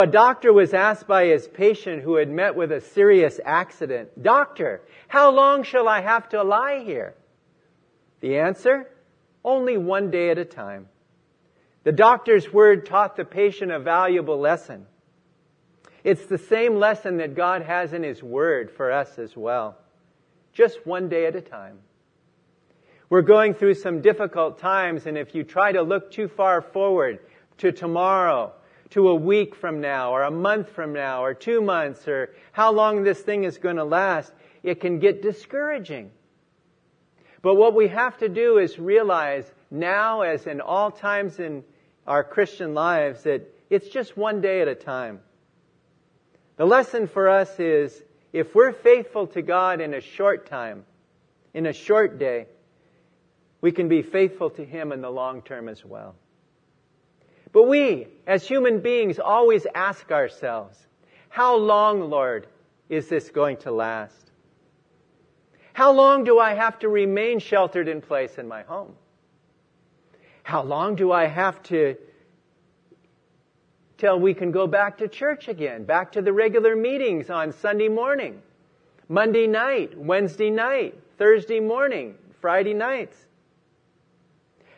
A doctor was asked by his patient who had met with a serious accident, Doctor, how long shall I have to lie here? The answer? Only one day at a time. The doctor's word taught the patient a valuable lesson. It's the same lesson that God has in His Word for us as well. Just one day at a time. We're going through some difficult times, and if you try to look too far forward to tomorrow, to a week from now, or a month from now, or two months, or how long this thing is going to last, it can get discouraging. But what we have to do is realize now, as in all times in our Christian lives, that it's just one day at a time. The lesson for us is if we're faithful to God in a short time, in a short day, we can be faithful to Him in the long term as well. But we, as human beings, always ask ourselves, how long, Lord, is this going to last? How long do I have to remain sheltered in place in my home? How long do I have to till we can go back to church again, back to the regular meetings on Sunday morning, Monday night, Wednesday night, Thursday morning, Friday nights?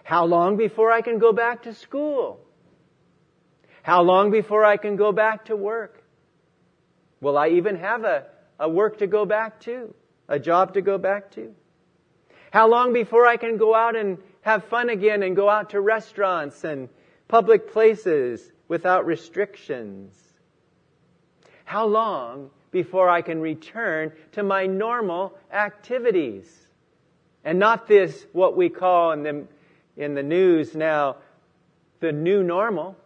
How long before I can go back to school? How long before I can go back to work? Will I even have a, a work to go back to? A job to go back to? How long before I can go out and have fun again and go out to restaurants and public places without restrictions? How long before I can return to my normal activities? And not this, what we call in the in the news now the new normal.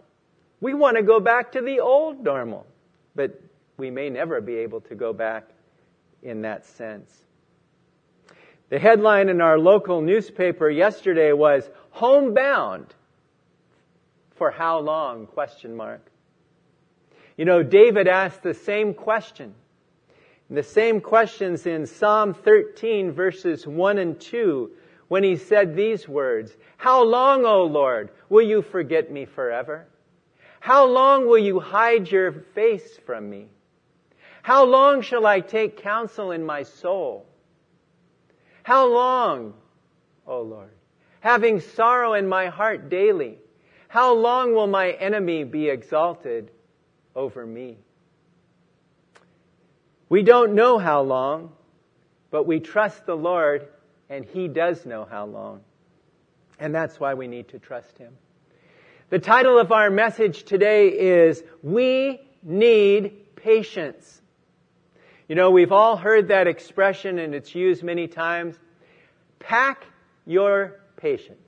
We want to go back to the old normal, but we may never be able to go back in that sense. The headline in our local newspaper yesterday was homebound for how long question mark you know david asked the same question the same questions in psalm 13 verses 1 and 2 when he said these words, How long, O Lord, will you forget me forever? How long will you hide your face from me? How long shall I take counsel in my soul? How long, O Lord, having sorrow in my heart daily? How long will my enemy be exalted over me? We don't know how long, but we trust the Lord and He does know how long. And that's why we need to trust Him. The title of our message today is We Need Patience. You know, we've all heard that expression and it's used many times. Pack your patience.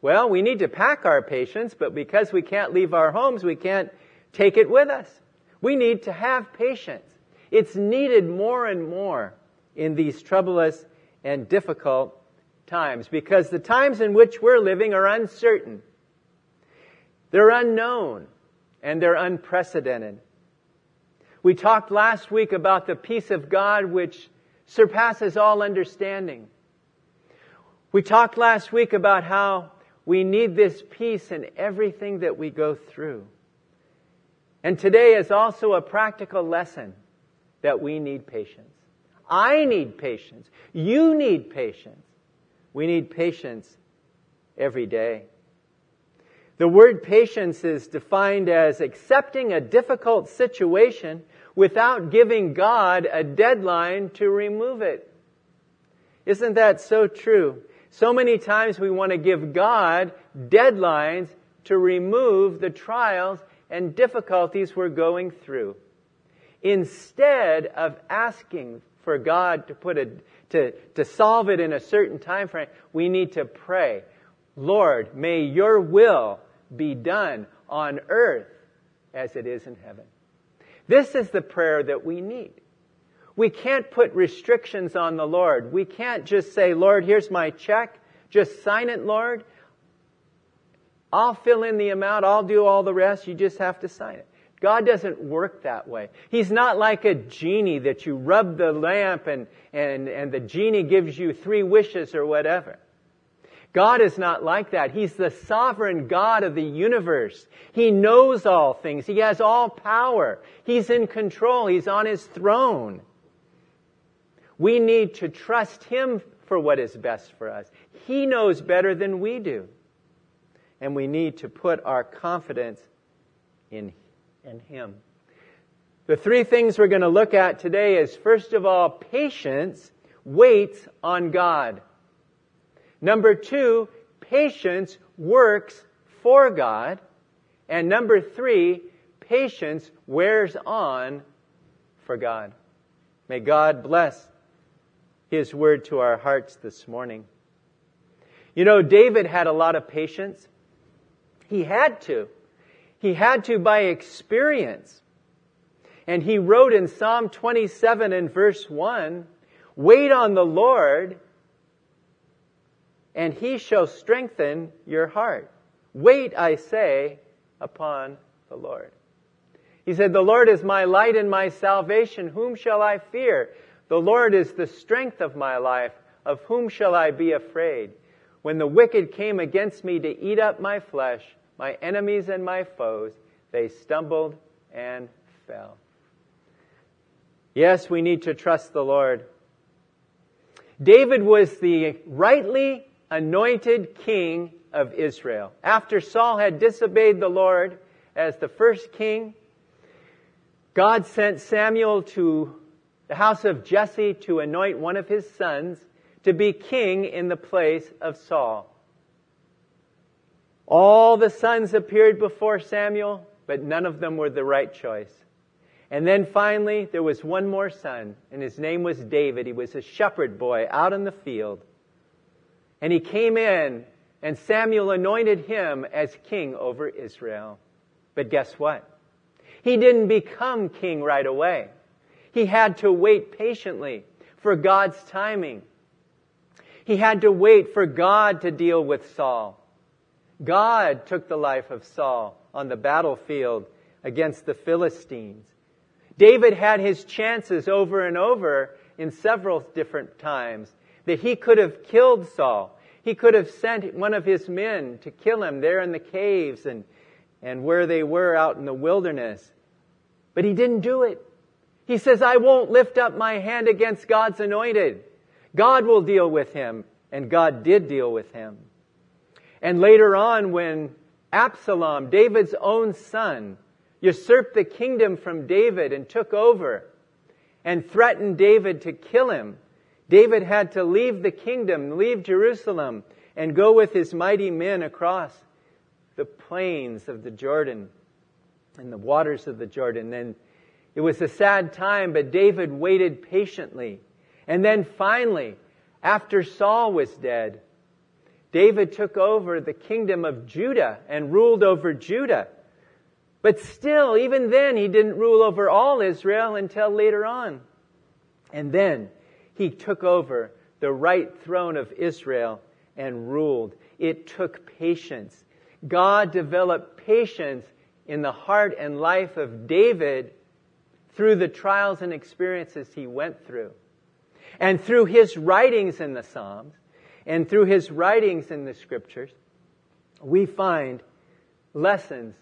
Well, we need to pack our patience, but because we can't leave our homes, we can't take it with us. We need to have patience. It's needed more and more in these troublous and difficult times because the times in which we're living are uncertain. They're unknown and they're unprecedented. We talked last week about the peace of God which surpasses all understanding. We talked last week about how we need this peace in everything that we go through. And today is also a practical lesson that we need patience. I need patience. You need patience. We need patience every day. The word patience is defined as accepting a difficult situation without giving God a deadline to remove it. Isn't that so true? So many times we want to give God deadlines to remove the trials and difficulties we're going through. Instead of asking for God to put a, to, to solve it in a certain time frame, we need to pray, Lord, may your will be done on earth as it is in heaven. This is the prayer that we need. We can't put restrictions on the Lord. We can't just say, Lord, here's my check. Just sign it, Lord. I'll fill in the amount. I'll do all the rest. You just have to sign it. God doesn't work that way. He's not like a genie that you rub the lamp and, and, and the genie gives you three wishes or whatever. God is not like that. He's the sovereign God of the universe. He knows all things. He has all power. He's in control. He's on his throne. We need to trust Him for what is best for us. He knows better than we do. And we need to put our confidence in, in Him. The three things we're going to look at today is first of all, patience waits on God. Number two, patience works for God. And number three, patience wears on for God. May God bless His word to our hearts this morning. You know, David had a lot of patience. He had to. He had to by experience. And he wrote in Psalm 27 and verse 1, Wait on the Lord, and he shall strengthen your heart. Wait, I say, upon the Lord. He said, The Lord is my light and my salvation. Whom shall I fear? The Lord is the strength of my life. Of whom shall I be afraid? When the wicked came against me to eat up my flesh, my enemies and my foes, they stumbled and fell. Yes, we need to trust the Lord. David was the rightly anointed king of Israel. After Saul had disobeyed the Lord as the first king, God sent Samuel to the house of Jesse to anoint one of his sons to be king in the place of Saul. All the sons appeared before Samuel, but none of them were the right choice. And then finally, there was one more son, and his name was David. He was a shepherd boy out in the field. And he came in, and Samuel anointed him as king over Israel. But guess what? He didn't become king right away. He had to wait patiently for God's timing. He had to wait for God to deal with Saul. God took the life of Saul on the battlefield against the Philistines. David had his chances over and over in several different times that he could have killed Saul. He could have sent one of his men to kill him there in the caves and, and where they were out in the wilderness. But he didn't do it. He says, I won't lift up my hand against God's anointed. God will deal with him. And God did deal with him. And later on, when Absalom, David's own son, usurped the kingdom from David and took over and threatened David to kill him. David had to leave the kingdom, leave Jerusalem, and go with his mighty men across the plains of the Jordan and the waters of the Jordan. And it was a sad time, but David waited patiently. And then finally, after Saul was dead, David took over the kingdom of Judah and ruled over Judah. But still, even then, he didn't rule over all Israel until later on. And then he took over the right throne of Israel and ruled. It took patience. God developed patience in the heart and life of David through the trials and experiences he went through. And through his writings in the Psalms and through his writings in the scriptures, we find lessons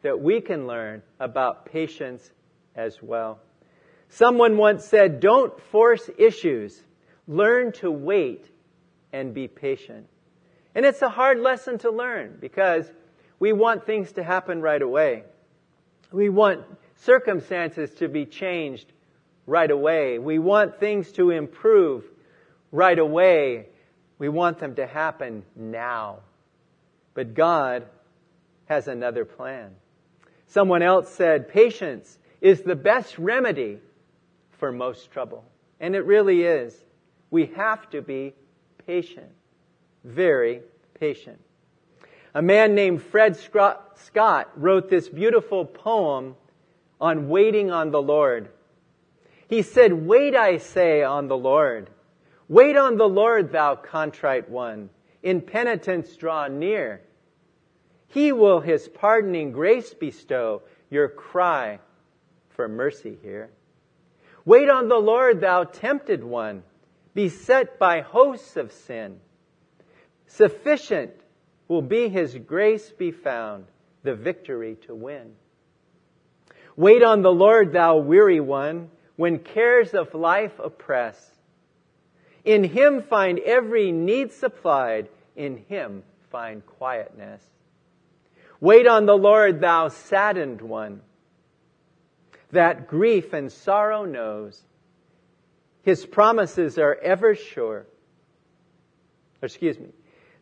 that we can learn about patience as well. Someone once said, don't force issues. Learn to wait and be patient. And it's a hard lesson to learn because we want things to happen right away. We want circumstances to be changed right away. We want things to improve right away. We want them to happen now. But God has another plan. Someone else said, patience is the best remedy for most trouble. And it really is. We have to be patient. Very patient. A man named Fred Scott wrote this beautiful poem on waiting on the Lord. He said, Wait, I say, on the Lord. Wait on the Lord, thou contrite one. In penitence draw near. He will his pardoning grace bestow, your cry for mercy here. Wait on the Lord, thou tempted one, beset by hosts of sin. Sufficient will be his grace be found, the victory to win. Wait on the Lord, thou weary one, when cares of life oppress. In him find every need supplied, in him find quietness. Wait on the Lord, thou saddened one, that grief and sorrow knows. His promises are ever sure. Excuse me.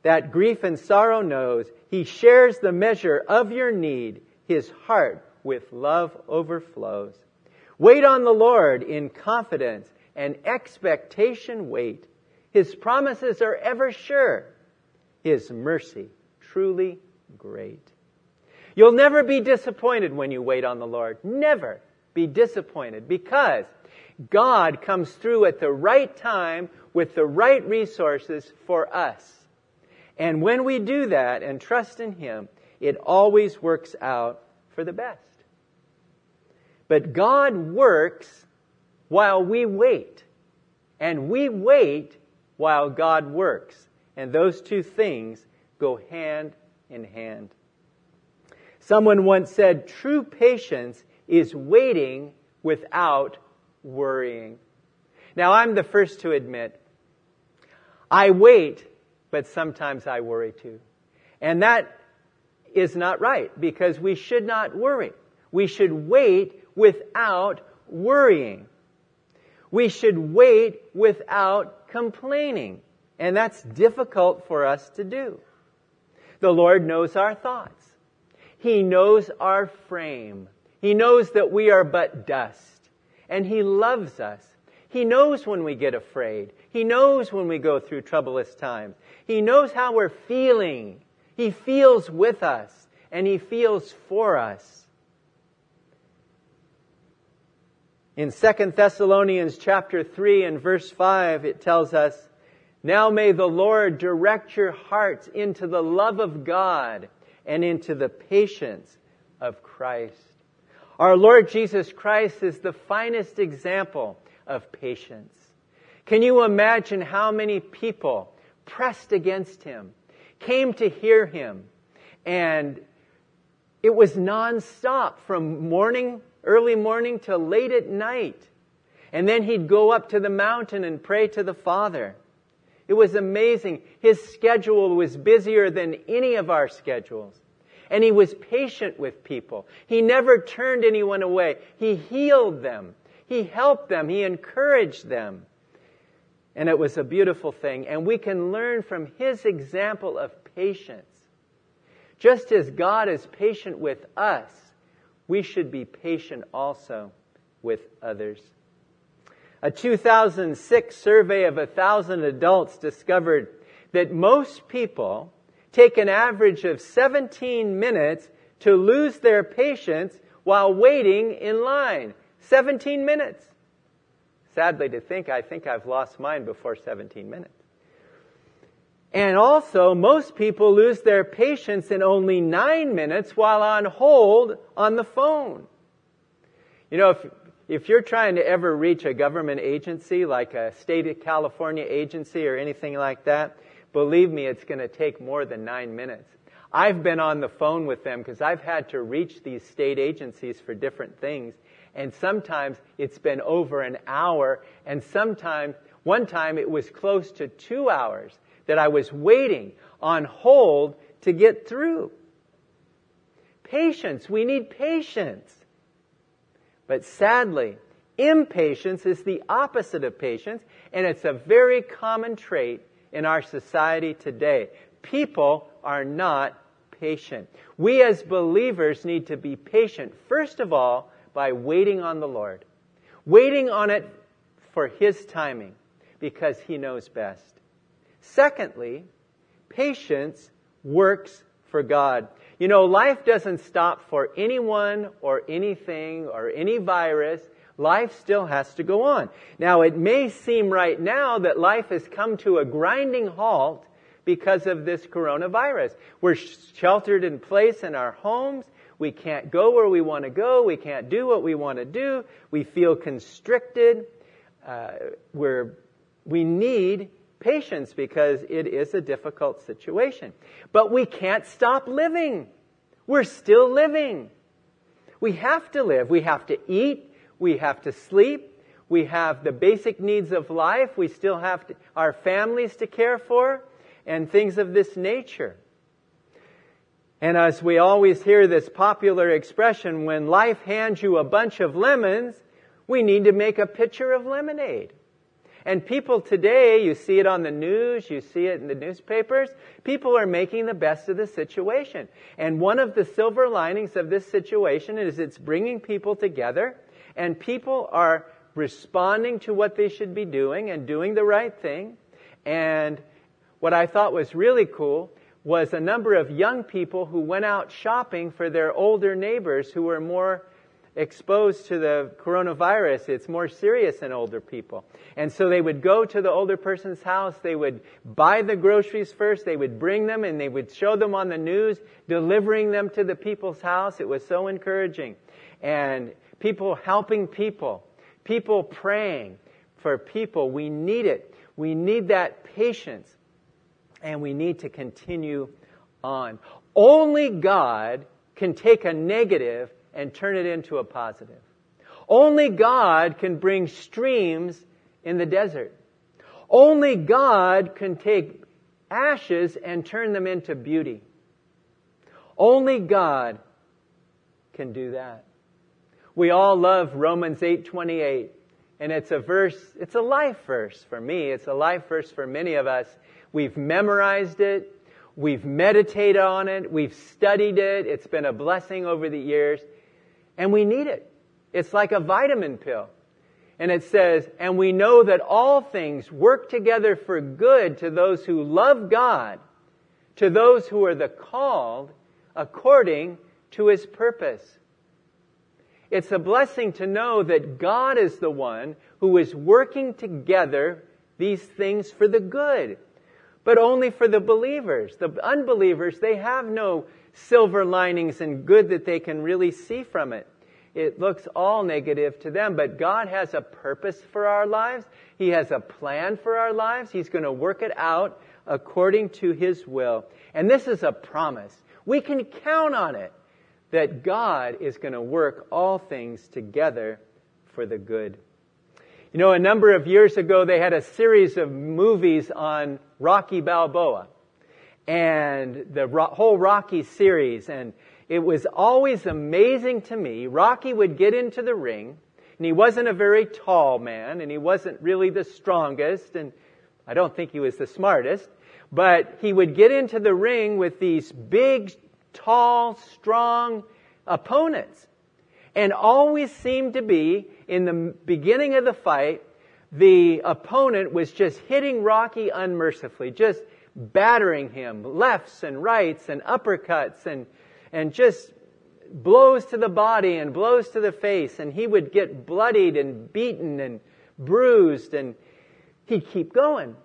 That grief and sorrow knows. He shares the measure of your need. His heart with love overflows. Wait on the Lord in confidence and expectation wait. His promises are ever sure. His mercy truly great. You'll never be disappointed when you wait on the Lord. Never be disappointed because God comes through at the right time with the right resources for us. And when we do that and trust in Him, it always works out for the best. But God works while we wait. And we wait while God works. And those two things go hand in hand. Someone once said, true patience is waiting without worrying. Now, I'm the first to admit, I wait, but sometimes I worry too. And that is not right because we should not worry. We should wait without worrying. We should wait without complaining. And that's difficult for us to do. The Lord knows our thoughts. He knows our frame. He knows that we are but dust. And He loves us. He knows when we get afraid. He knows when we go through troublous times. He knows how we're feeling. He feels with us and He feels for us. In 2 Thessalonians chapter 3 and verse 5, it tells us, Now may the Lord direct your hearts into the love of God and into the patience of Christ. Our Lord Jesus Christ is the finest example of patience. Can you imagine how many people pressed against him, came to hear him, and it was nonstop from morning early morning till late at night. And then he'd go up to the mountain and pray to the Father. It was amazing. His schedule was busier than any of our schedules. And he was patient with people. He never turned anyone away. He healed them. He helped them. He encouraged them. And it was a beautiful thing. And we can learn from his example of patience. Just as God is patient with us, we should be patient also with others. A 2006 survey of a thousand adults discovered that most people take an average of 17 minutes to lose their patience while waiting in line. 17 minutes. Sadly to think, I think I've lost mine before 17 minutes. And also, most people lose their patience in only nine minutes while on hold on the phone. You know, if, if you're trying to ever reach a government agency like a state of California agency or anything like that, believe me, it's going to take more than nine minutes. I've been on the phone with them because I've had to reach these state agencies for different things. And sometimes it's been over an hour and sometimes, one time it was close to two hours that I was waiting on hold to get through. Patience. We need patience. But sadly, impatience is the opposite of patience, and it's a very common trait in our society today. People are not patient. We as believers need to be patient, first of all, by waiting on the Lord. Waiting on it for His timing, because He knows best. Secondly, patience works for God. You know, life doesn't stop for anyone or anything or any virus. Life still has to go on. Now, it may seem right now that life has come to a grinding halt because of this coronavirus. We're sheltered in place in our homes. We can't go where we want to go. We can't do what we want to do. We feel constricted. Uh, we're, we need patience because it is a difficult situation. But we can't stop living. We're still living. We have to live. We have to eat. We have to sleep. We have the basic needs of life. We still have to, our families to care for and things of this nature. And as we always hear this popular expression, when life hands you a bunch of lemons, we need to make a pitcher of lemonade. And people today, you see it on the news, you see it in the newspapers, people are making the best of the situation. And one of the silver linings of this situation is it's bringing people together, and people are responding to what they should be doing and doing the right thing. And what I thought was really cool was a number of young people who went out shopping for their older neighbors who were more exposed to the coronavirus. It's more serious in older people. And so they would go to the older person's house, they would buy the groceries first, they would bring them and they would show them on the news, delivering them to the people's house. It was so encouraging. And people helping people, people praying for people. We need it. We need that patience and we need to continue on. Only God can take a negative and turn it into a positive. Only God can bring streams in the desert. Only God can take ashes and turn them into beauty. Only God can do that. We all love Romans 8:28, and it's a verse, it's a life verse for me. It's a life verse for many of us. We've memorized it. We've meditated on it. We've studied it. It's been a blessing over the years. And we need it. It's like a vitamin pill. And it says, and we know that all things work together for good to those who love God, to those who are the called according to his purpose. It's a blessing to know that God is the one who is working together these things for the good but only for the believers. The unbelievers, they have no silver linings and good that they can really see from it. It looks all negative to them, but God has a purpose for our lives. He has a plan for our lives. He's going to work it out according to His will. And this is a promise. We can count on it that God is going to work all things together for the good. You know, a number of years ago, they had a series of movies on Rocky Balboa and the whole Rocky series. And it was always amazing to me. Rocky would get into the ring, and he wasn't a very tall man, and he wasn't really the strongest, and I don't think he was the smartest, but he would get into the ring with these big, tall, strong opponents. And always seemed to be in the beginning of the fight, the opponent was just hitting Rocky unmercifully, just battering him, lefts and rights and uppercuts and, and just blows to the body and blows to the face. And he would get bloodied and beaten and bruised and he'd keep going.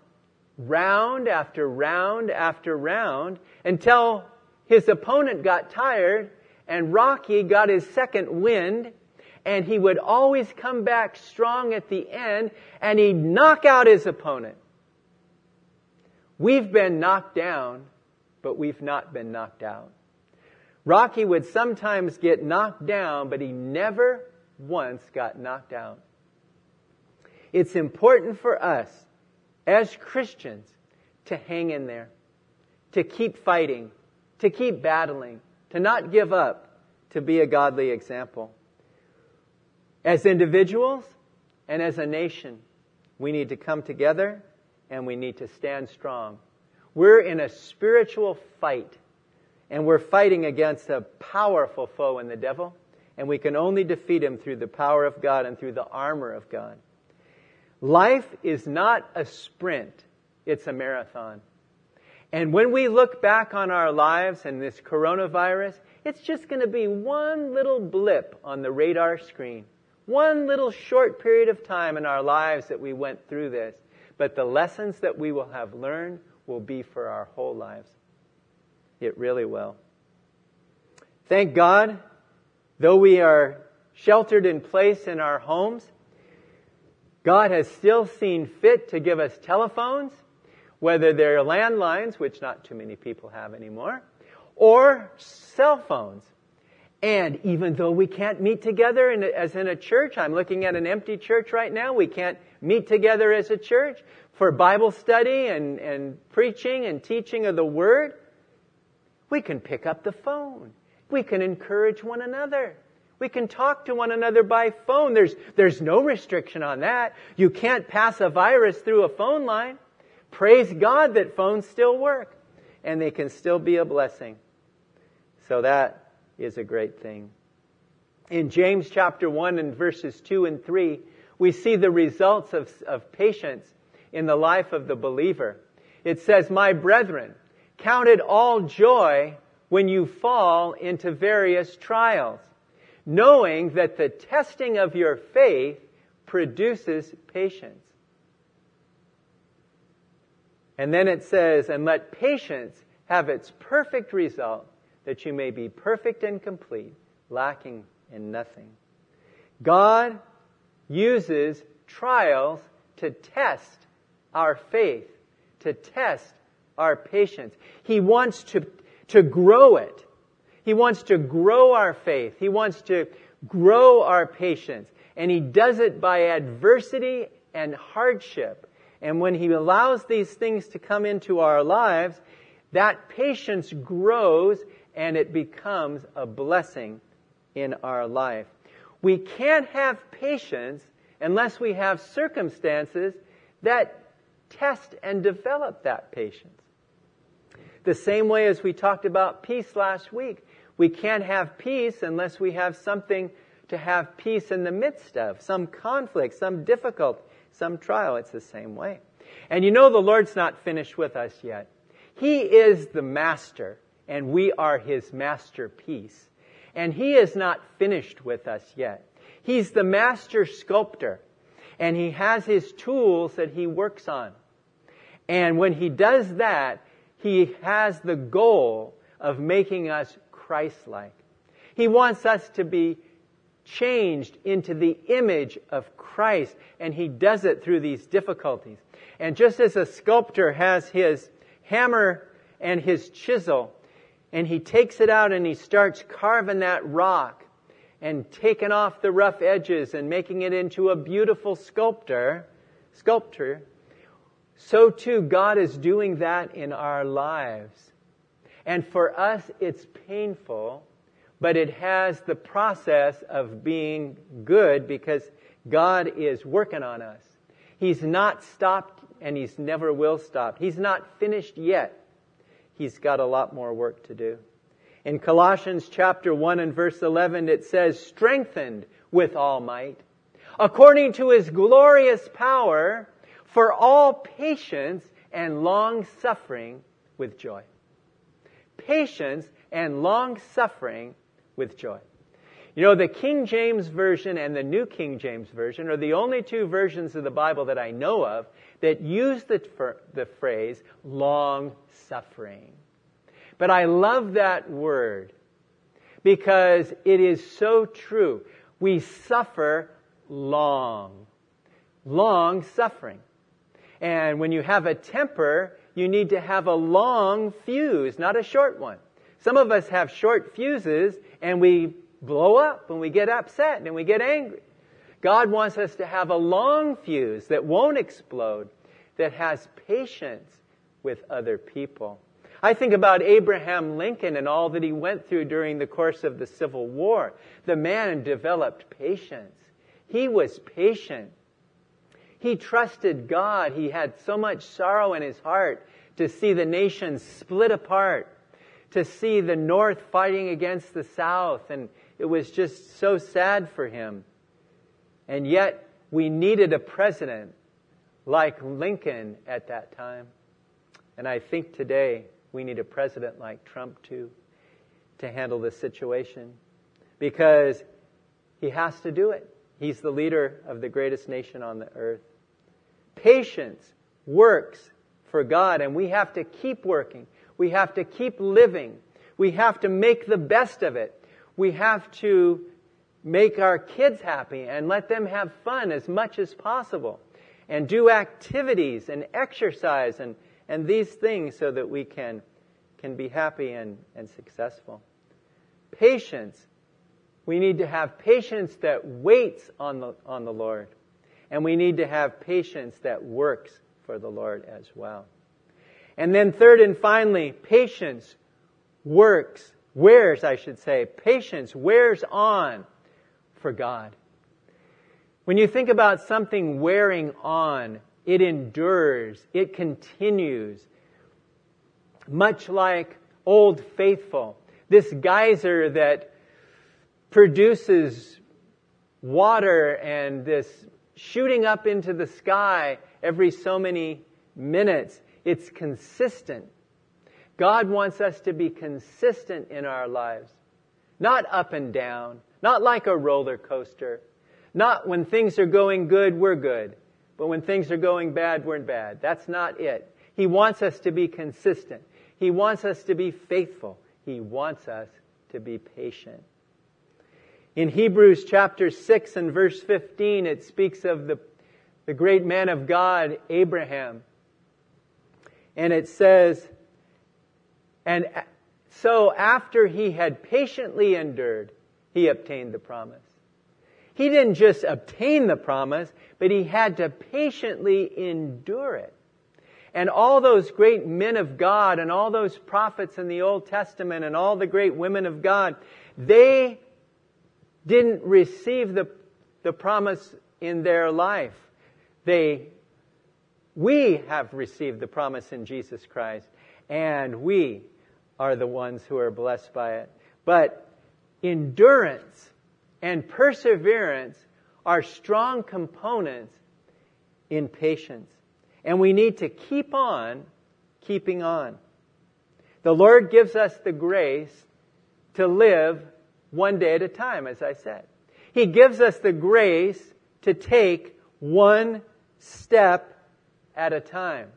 Round after round after round until his opponent got tired and Rocky got his second wind and he would always come back strong at the end and he'd knock out his opponent. We've been knocked down, but we've not been knocked out. Rocky would sometimes get knocked down, but he never once got knocked out. It's important for us as Christians to hang in there, to keep fighting, to keep battling, to not give up, to be a godly example. As individuals and as a nation, we need to come together and we need to stand strong. We're in a spiritual fight and we're fighting against a powerful foe in the devil and we can only defeat him through the power of God and through the armor of God. Life is not a sprint, it's a marathon. And when we look back on our lives and this coronavirus, it's just going to be one little blip on the radar screen. One little short period of time in our lives that we went through this, but the lessons that we will have learned will be for our whole lives. It really will. Thank God, though we are sheltered in place in our homes, God has still seen fit to give us telephones. Whether they're landlines, which not too many people have anymore, or cell phones. And even though we can't meet together in, as in a church, I'm looking at an empty church right now, we can't meet together as a church for Bible study and, and preaching and teaching of the Word, we can pick up the phone. We can encourage one another. We can talk to one another by phone. There's, there's no restriction on that. You can't pass a virus through a phone line. Praise God that phones still work and they can still be a blessing. So that is a great thing. In James chapter 1 and verses 2 and 3, we see the results of, of patience in the life of the believer. It says, My brethren, count it all joy when you fall into various trials, knowing that the testing of your faith produces patience. And then it says, and let patience have its perfect result, that you may be perfect and complete, lacking in nothing. God uses trials to test our faith, to test our patience. He wants to, to grow it. He wants to grow our faith. He wants to grow our patience. And He does it by adversity and hardship. And when He allows these things to come into our lives, that patience grows and it becomes a blessing in our life. We can't have patience unless we have circumstances that test and develop that patience. The same way as we talked about peace last week. We can't have peace unless we have something to have peace in the midst of, some conflict, some difficult, some trial. It's the same way. And you know the Lord's not finished with us yet. He is the master, and we are his masterpiece. And he is not finished with us yet. He's the master sculptor, and he has his tools that he works on. And when he does that, he has the goal of making us Christ-like. He wants us to be changed into the image of Christ, and he does it through these difficulties. And just as a sculptor has his hammer and his chisel, and he takes it out and he starts carving that rock and taking off the rough edges and making it into a beautiful sculptor, sculpture, so too God is doing that in our lives. And for us, it's painful, but it has the process of being good because God is working on us. He's not stopped and He's never will stop. He's not finished yet. He's got a lot more work to do. In Colossians chapter 1 and verse 11, it says, strengthened with all might, according to His glorious power, for all patience and long suffering with joy. Patience and long suffering with joy. You know, the King James Version and the New King James Version are the only two versions of the Bible that I know of that use the, the phrase long suffering. But I love that word because it is so true. We suffer long. Long suffering. And when you have a temper, you need to have a long fuse, not a short one. Some of us have short fuses and we blow up and we get upset and we get angry. God wants us to have a long fuse that won't explode, that has patience with other people. I think about Abraham Lincoln and all that he went through during the course of the Civil War. The man developed patience. He was patient. He trusted God. He had so much sorrow in his heart to see the nation split apart, to see the North fighting against the South, and it was just so sad for him. And yet, we needed a president like Lincoln at that time. And I think today we need a president like Trump too to handle this situation because he has to do it. He's the leader of the greatest nation on the earth. Patience works for God, and we have to keep working. We have to keep living. We have to make the best of it. We have to make our kids happy and let them have fun as much as possible and do activities and exercise and, and these things so that we can, can be happy and, and successful. Patience. We need to have patience that waits on the, on the Lord. And we need to have patience that works for the Lord as well. And then third and finally, patience works, wears, I should say, patience wears on for God. When you think about something wearing on, it endures, it continues. Much like Old Faithful, this geyser that produces water and this shooting up into the sky every so many minutes. It's consistent. God wants us to be consistent in our lives. Not up and down. Not like a roller coaster. Not when things are going good, we're good. But when things are going bad, we're bad. That's not it. He wants us to be consistent. He wants us to be faithful. He wants us to be patient. In Hebrews chapter 6 and verse 15, it speaks of the, the great man of God, Abraham. And it says, and so after he had patiently endured, he obtained the promise. He didn't just obtain the promise, but he had to patiently endure it. And all those great men of God and all those prophets in the Old Testament and all the great women of God, they didn't receive the, the promise in their life. They, we have received the promise in Jesus Christ, and we are the ones who are blessed by it. But endurance and perseverance are strong components in patience. And we need to keep on keeping on. The Lord gives us the grace to live one day at a time, as I said. He gives us the grace to take one step at a time.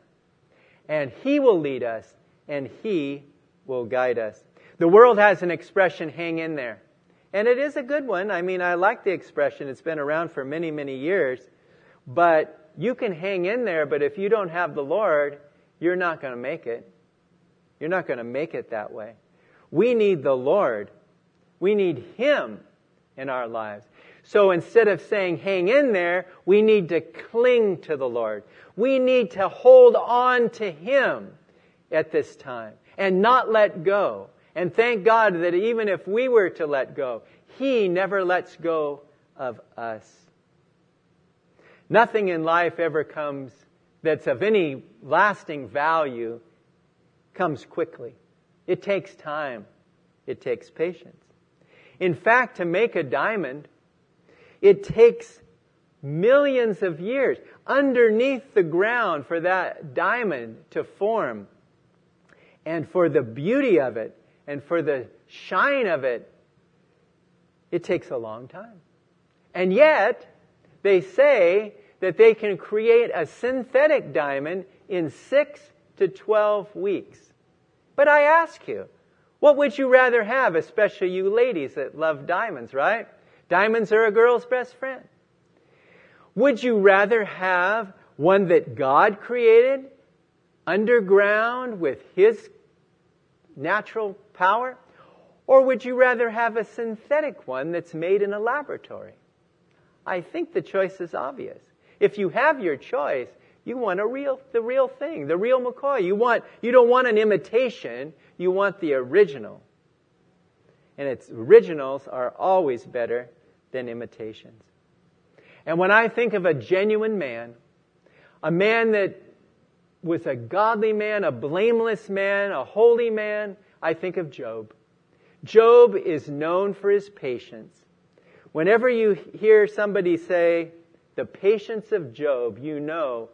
And He will lead us and He will guide us. The world has an expression, hang in there. And it is a good one. I mean, I like the expression. It's been around for many, many years. But you can hang in there, but if you don't have the Lord, you're not going to make it. You're not going to make it that way. We need the Lord we need Him in our lives. So instead of saying hang in there, we need to cling to the Lord. We need to hold on to Him at this time and not let go. And thank God that even if we were to let go, He never lets go of us. Nothing in life ever comes that's of any lasting value comes quickly. It takes time. It takes patience. In fact, to make a diamond, it takes millions of years underneath the ground for that diamond to form. And for the beauty of it and for the shine of it, it takes a long time. And yet, they say that they can create a synthetic diamond in six to 12 weeks. But I ask you, what would you rather have, especially you ladies that love diamonds, right? Diamonds are a girl's best friend. Would you rather have one that God created underground with His natural power? Or would you rather have a synthetic one that's made in a laboratory? I think the choice is obvious. If you have your choice, you want a real, the real thing, the real McCoy. You want, you don't want an imitation. You want the original. And its originals are always better than imitations. And when I think of a genuine man, a man that was a godly man, a blameless man, a holy man, I think of Job. Job is known for his patience. Whenever you hear somebody say, the patience of Job, you know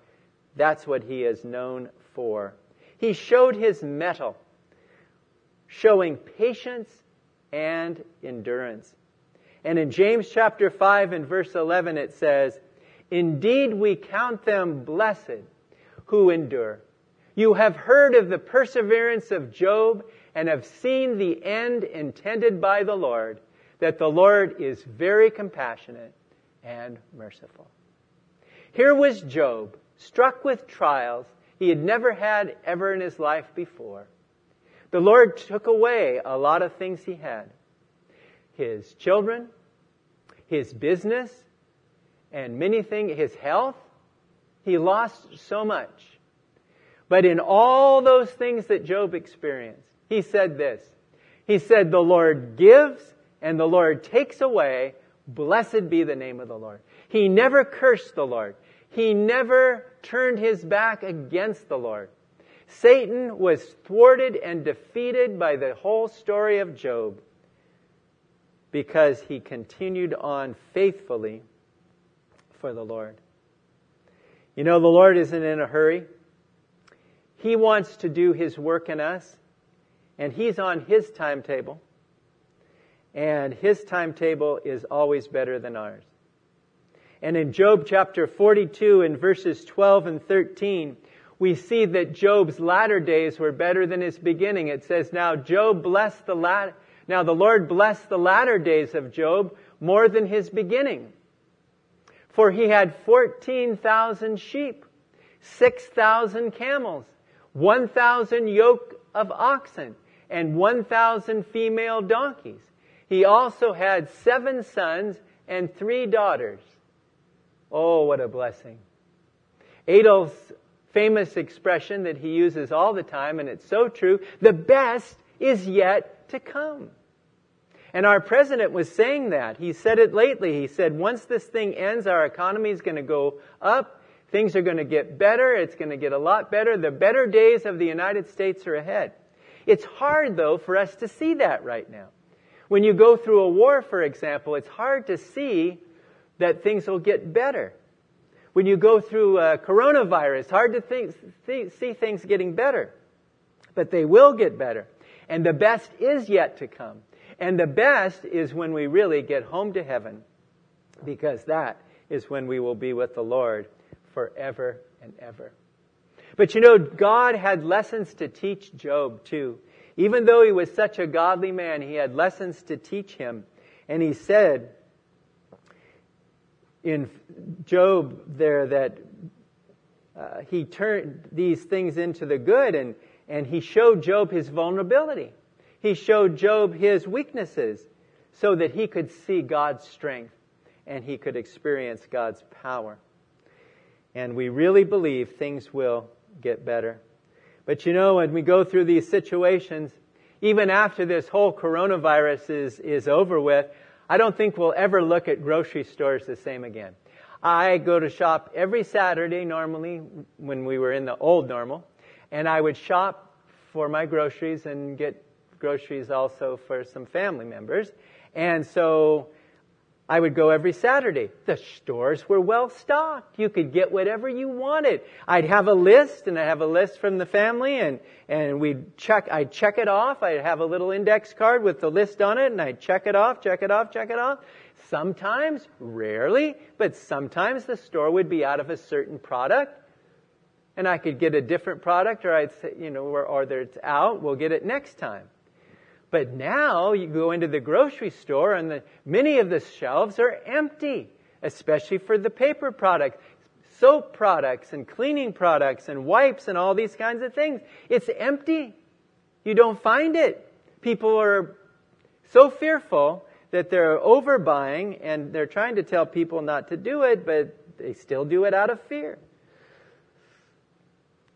that's what he is known for. He showed his mettle showing patience and endurance. And in James chapter 5 and verse 11 it says, Indeed we count them blessed who endure. You have heard of the perseverance of Job and have seen the end intended by the Lord, that the Lord is very compassionate and merciful. Here was Job, struck with trials. he had never had ever in his life before. The Lord took away a lot of things he had. His children, his business, and many things, his health. He lost so much. But in all those things that Job experienced, he said this. He said, the Lord gives and the Lord takes away. Blessed be the name of the Lord. He never cursed the Lord. He never turned his back against the Lord. Satan was thwarted and defeated by the whole story of Job because he continued on faithfully for the Lord. You know, the Lord isn't in a hurry. He wants to do His work in us, and He's on His timetable. And His timetable is always better than ours. And in Job chapter 42 in verses 12 and 13, we see that Job's latter days were better than his beginning. It says, now Job blessed the latter, now the Lord blessed the latter days of Job more than his beginning. For he had 14,000 sheep, 6,000 camels, 1,000 yoke of oxen, and 1,000 female donkeys. He also had seven sons and three daughters. Oh, what a blessing. Adolf's famous expression that he uses all the time, and it's so true, the best is yet to come. And our president was saying that. He said it lately. He said, once this thing ends, our economy is going to go up. Things are going to get better. It's going to get a lot better. The better days of the United States are ahead. It's hard, though, for us to see that right now. When you go through a war, for example, it's hard to see that things will get better. When you go through a coronavirus, hard to think, see things getting better. But they will get better. And the best is yet to come. And the best is when we really get home to heaven, because that is when we will be with the Lord forever and ever. But you know, God had lessons to teach Job too. Even though he was such a godly man, he had lessons to teach him. And he said in Job there that uh, he turned these things into the good and, and he showed Job his vulnerability. He showed Job his weaknesses so that he could see God's strength and he could experience God's power. And we really believe things will get better. But you know, when we go through these situations, even after this whole coronavirus is, is over with, I don't think we'll ever look at grocery stores the same again. I go to shop every Saturday normally when we were in the old normal, and I would shop for my groceries and get groceries also for some family members. And so I would go every Saturday. The stores were well stocked. You could get whatever you wanted. I'd have a list and I'd have a list from the family and, and we'd check, I'd check it off. I'd have a little index card with the list on it and I'd check it off, check it off, check it off. Sometimes, rarely, but sometimes the store would be out of a certain product and I could get a different product or I'd say, you know, or, or it's out, we'll get it next time. But now you go into the grocery store and the, many of the shelves are empty, especially for the paper products, soap products and cleaning products and wipes and all these kinds of things. It's empty. You don't find it. People are so fearful that they're overbuying and they're trying to tell people not to do it, but they still do it out of fear.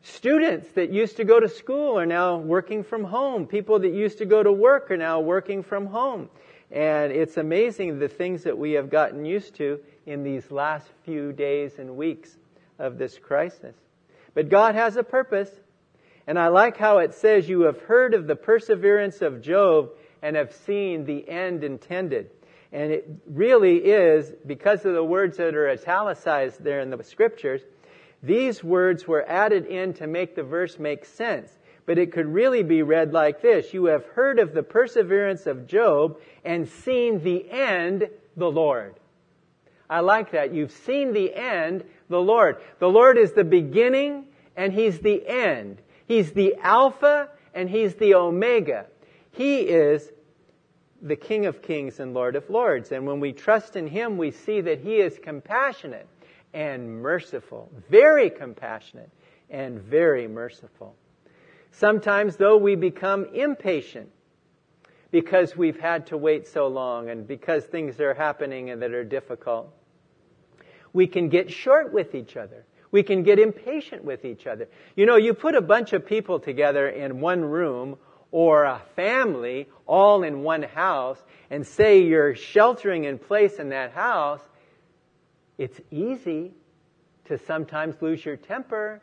Students that used to go to school are now working from home. People that used to go to work are now working from home. And it's amazing the things that we have gotten used to in these last few days and weeks of this crisis. But God has a purpose. And I like how it says, You have heard of the perseverance of Job and have seen the end intended. And it really is, because of the words that are italicized there in the scriptures, these words were added in to make the verse make sense. But it could really be read like this. You have heard of the perseverance of Job and seen the end, the Lord. I like that. You've seen the end, the Lord. The Lord is the beginning and He's the end. He's the Alpha and He's the Omega. He is the King of Kings and Lord of Lords. And when we trust in Him, we see that He is compassionate and merciful, very compassionate and very merciful. Sometimes, though, we become impatient because we've had to wait so long and because things are happening and that are difficult. We can get short with each other. We can get impatient with each other. You know, you put a bunch of people together in one room or a family all in one house and say you're sheltering in place in that house, it's easy to sometimes lose your temper.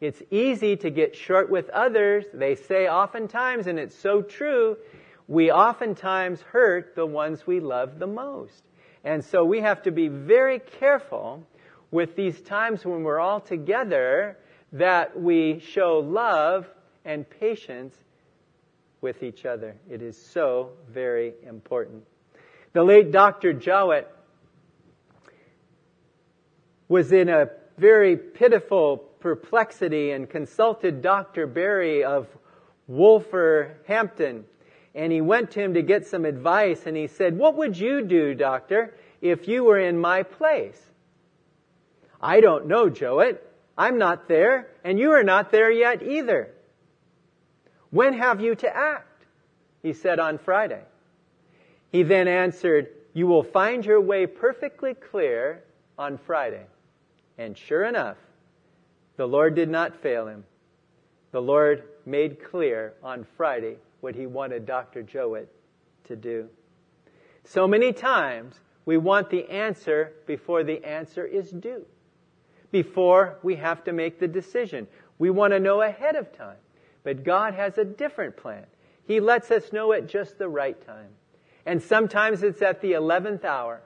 It's easy to get short with others. They say oftentimes, and it's so true, we oftentimes hurt the ones we love the most. And so we have to be very careful with these times when we're all together that we show love and patience with each other. It is so very important. The late Dr. Jowett was in a very pitiful perplexity and consulted Dr. Berry of Wolverhampton. And he went to him to get some advice and he said, What would you do, doctor, if you were in my place? I don't know, Jowett. I'm not there, and you are not there yet either. When have you to act? He said on Friday. He then answered, You will find your way perfectly clear on Friday. And sure enough, the Lord did not fail him. The Lord made clear on Friday what he wanted Dr. Jowett to do. So many times we want the answer before the answer is due, before we have to make the decision. We want to know ahead of time. But God has a different plan. He lets us know at just the right time. And sometimes it's at the 11th hour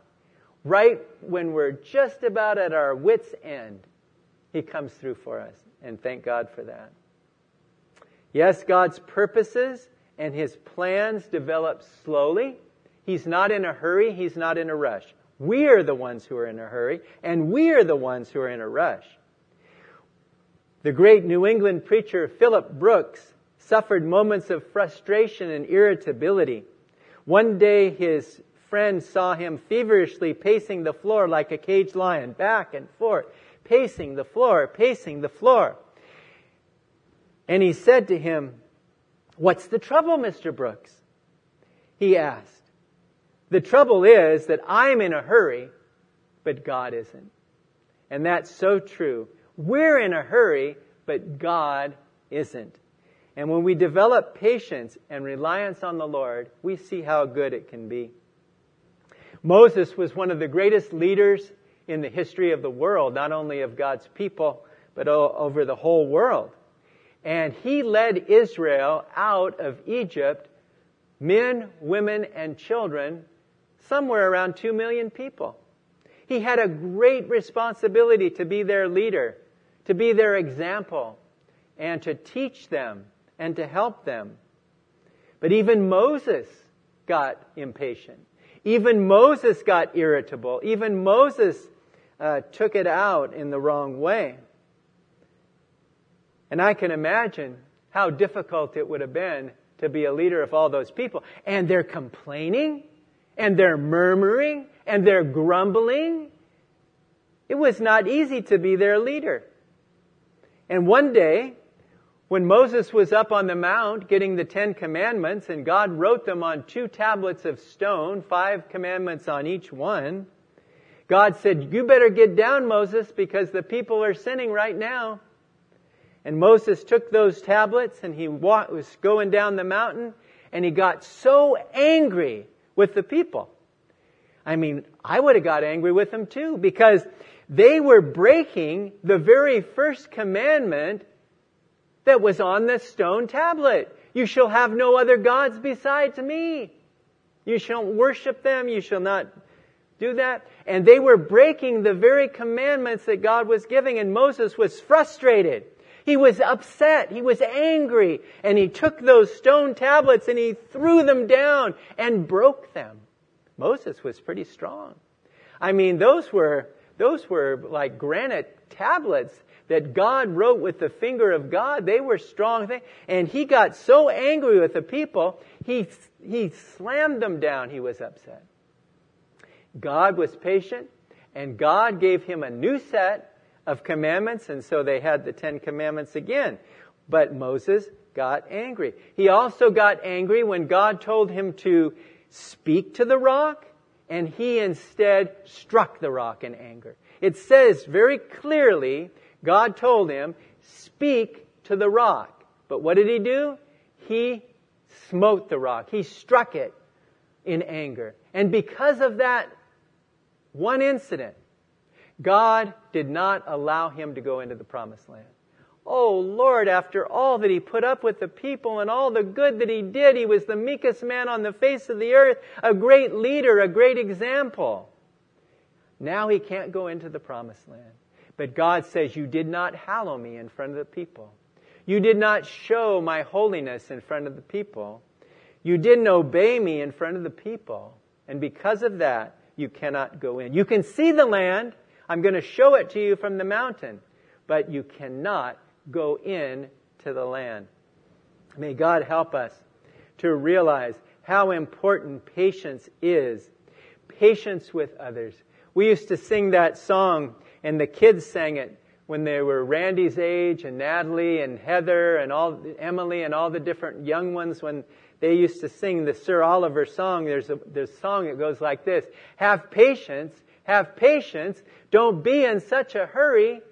right when we're just about at our wits' end, He comes through for us. And thank God for that. Yes, God's purposes and His plans develop slowly. He's not in a hurry, He's not in a rush. We are the ones who are in a hurry, and we are the ones who are in a rush. The great New England preacher Philip Brooks suffered moments of frustration and irritability. One day his friend saw him feverishly pacing the floor like a caged lion, back and forth, pacing the floor, pacing the floor. And he said to him, What's the trouble, Mr. Brooks? He asked. The trouble is that I'm in a hurry, but God isn't. And that's so true. We're in a hurry, but God isn't. And when we develop patience and reliance on the Lord, we see how good it can be. Moses was one of the greatest leaders in the history of the world, not only of God's people, but over the whole world. And he led Israel out of Egypt, men, women, and children, somewhere around two million people. He had a great responsibility to be their leader, to be their example, and to teach them and to help them. But even Moses got impatient. Even Moses got irritable. Even Moses uh, took it out in the wrong way. And I can imagine how difficult it would have been to be a leader of all those people. And they're complaining, and they're murmuring, and they're grumbling. It was not easy to be their leader. And one day, when Moses was up on the mount getting the Ten Commandments and God wrote them on two tablets of stone, five commandments on each one, God said, You better get down, Moses, because the people are sinning right now. And Moses took those tablets and he was going down the mountain and he got so angry with the people. I mean, I would have got angry with them too because they were breaking the very first commandment that was on the stone tablet. You shall have no other gods besides me. You shall worship them. You shall not do that. And they were breaking the very commandments that God was giving, and Moses was frustrated. He was upset. He was angry. And he took those stone tablets and he threw them down and broke them. Moses was pretty strong. I mean, those were, those were like granite tablets that God wrote with the finger of God. They were strong things. And he got so angry with the people, he, he slammed them down. He was upset. God was patient, and God gave him a new set, of commandments, and so they had the Ten Commandments again. But Moses got angry. He also got angry when God told him to speak to the rock, and he instead struck the rock in anger. It says very clearly, God told him, speak to the rock. But what did he do? He smote the rock. He struck it in anger. And because of that one incident, God did not allow him to go into the promised land. Oh Lord, after all that he put up with the people and all the good that he did, he was the meekest man on the face of the earth, a great leader, a great example. Now he can't go into the promised land. But God says, You did not hallow me in front of the people. You did not show my holiness in front of the people. You didn't obey me in front of the people. And because of that, you cannot go in. You can see the land. I'm going to show it to you from the mountain. But you cannot go in to the land. May God help us to realize how important patience is. Patience with others. We used to sing that song, and the kids sang it when they were Randy's age, and Natalie, and Heather, and all Emily, and all the different young ones when they used to sing the Sir Oliver song. There's a, there's a song that goes like this. Have patience, have patience, don't be in such a hurry.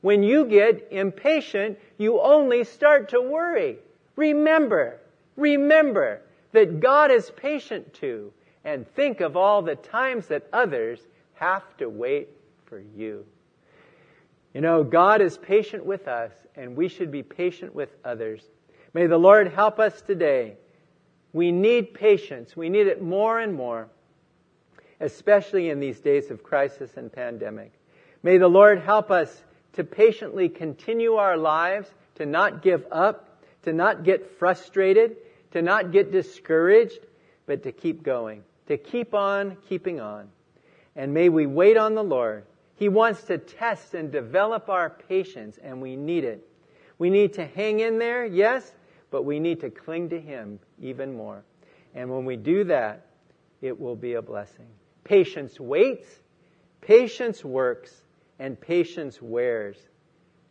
When you get impatient, you only start to worry. Remember, remember that God is patient too, and think of all the times that others have to wait for you. You know, God is patient with us, and we should be patient with others. May the Lord help us today we need patience. We need it more and more, especially in these days of crisis and pandemic. May the Lord help us to patiently continue our lives, to not give up, to not get frustrated, to not get discouraged, but to keep going, to keep on keeping on. And may we wait on the Lord. He wants to test and develop our patience, and we need it. We need to hang in there, yes, but we need to cling to Him even more. And when we do that, it will be a blessing. Patience waits, patience works, and patience wears.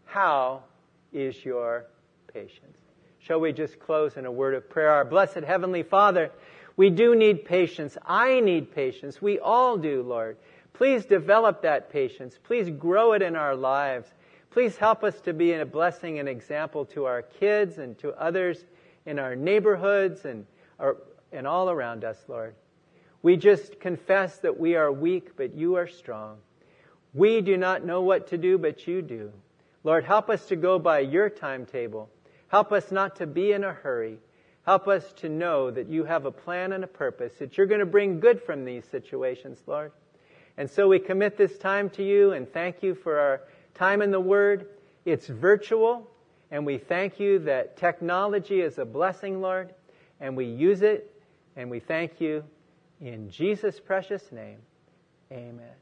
How is your patience? Shall we just close in a word of prayer? Our blessed Heavenly Father, we do need patience. I need patience. We all do, Lord. Please develop that patience. Please grow it in our lives. Please help us to be a blessing and example to our kids and to others in our neighborhoods and, our, and all around us, Lord. We just confess that we are weak, but you are strong. We do not know what to do, but you do. Lord, help us to go by your timetable. Help us not to be in a hurry. Help us to know that you have a plan and a purpose, that you're going to bring good from these situations, Lord. And so we commit this time to you and thank you for our time in the Word. It's virtual, and we thank you that technology is a blessing, Lord, and we use it, and we thank you in Jesus' precious name. Amen.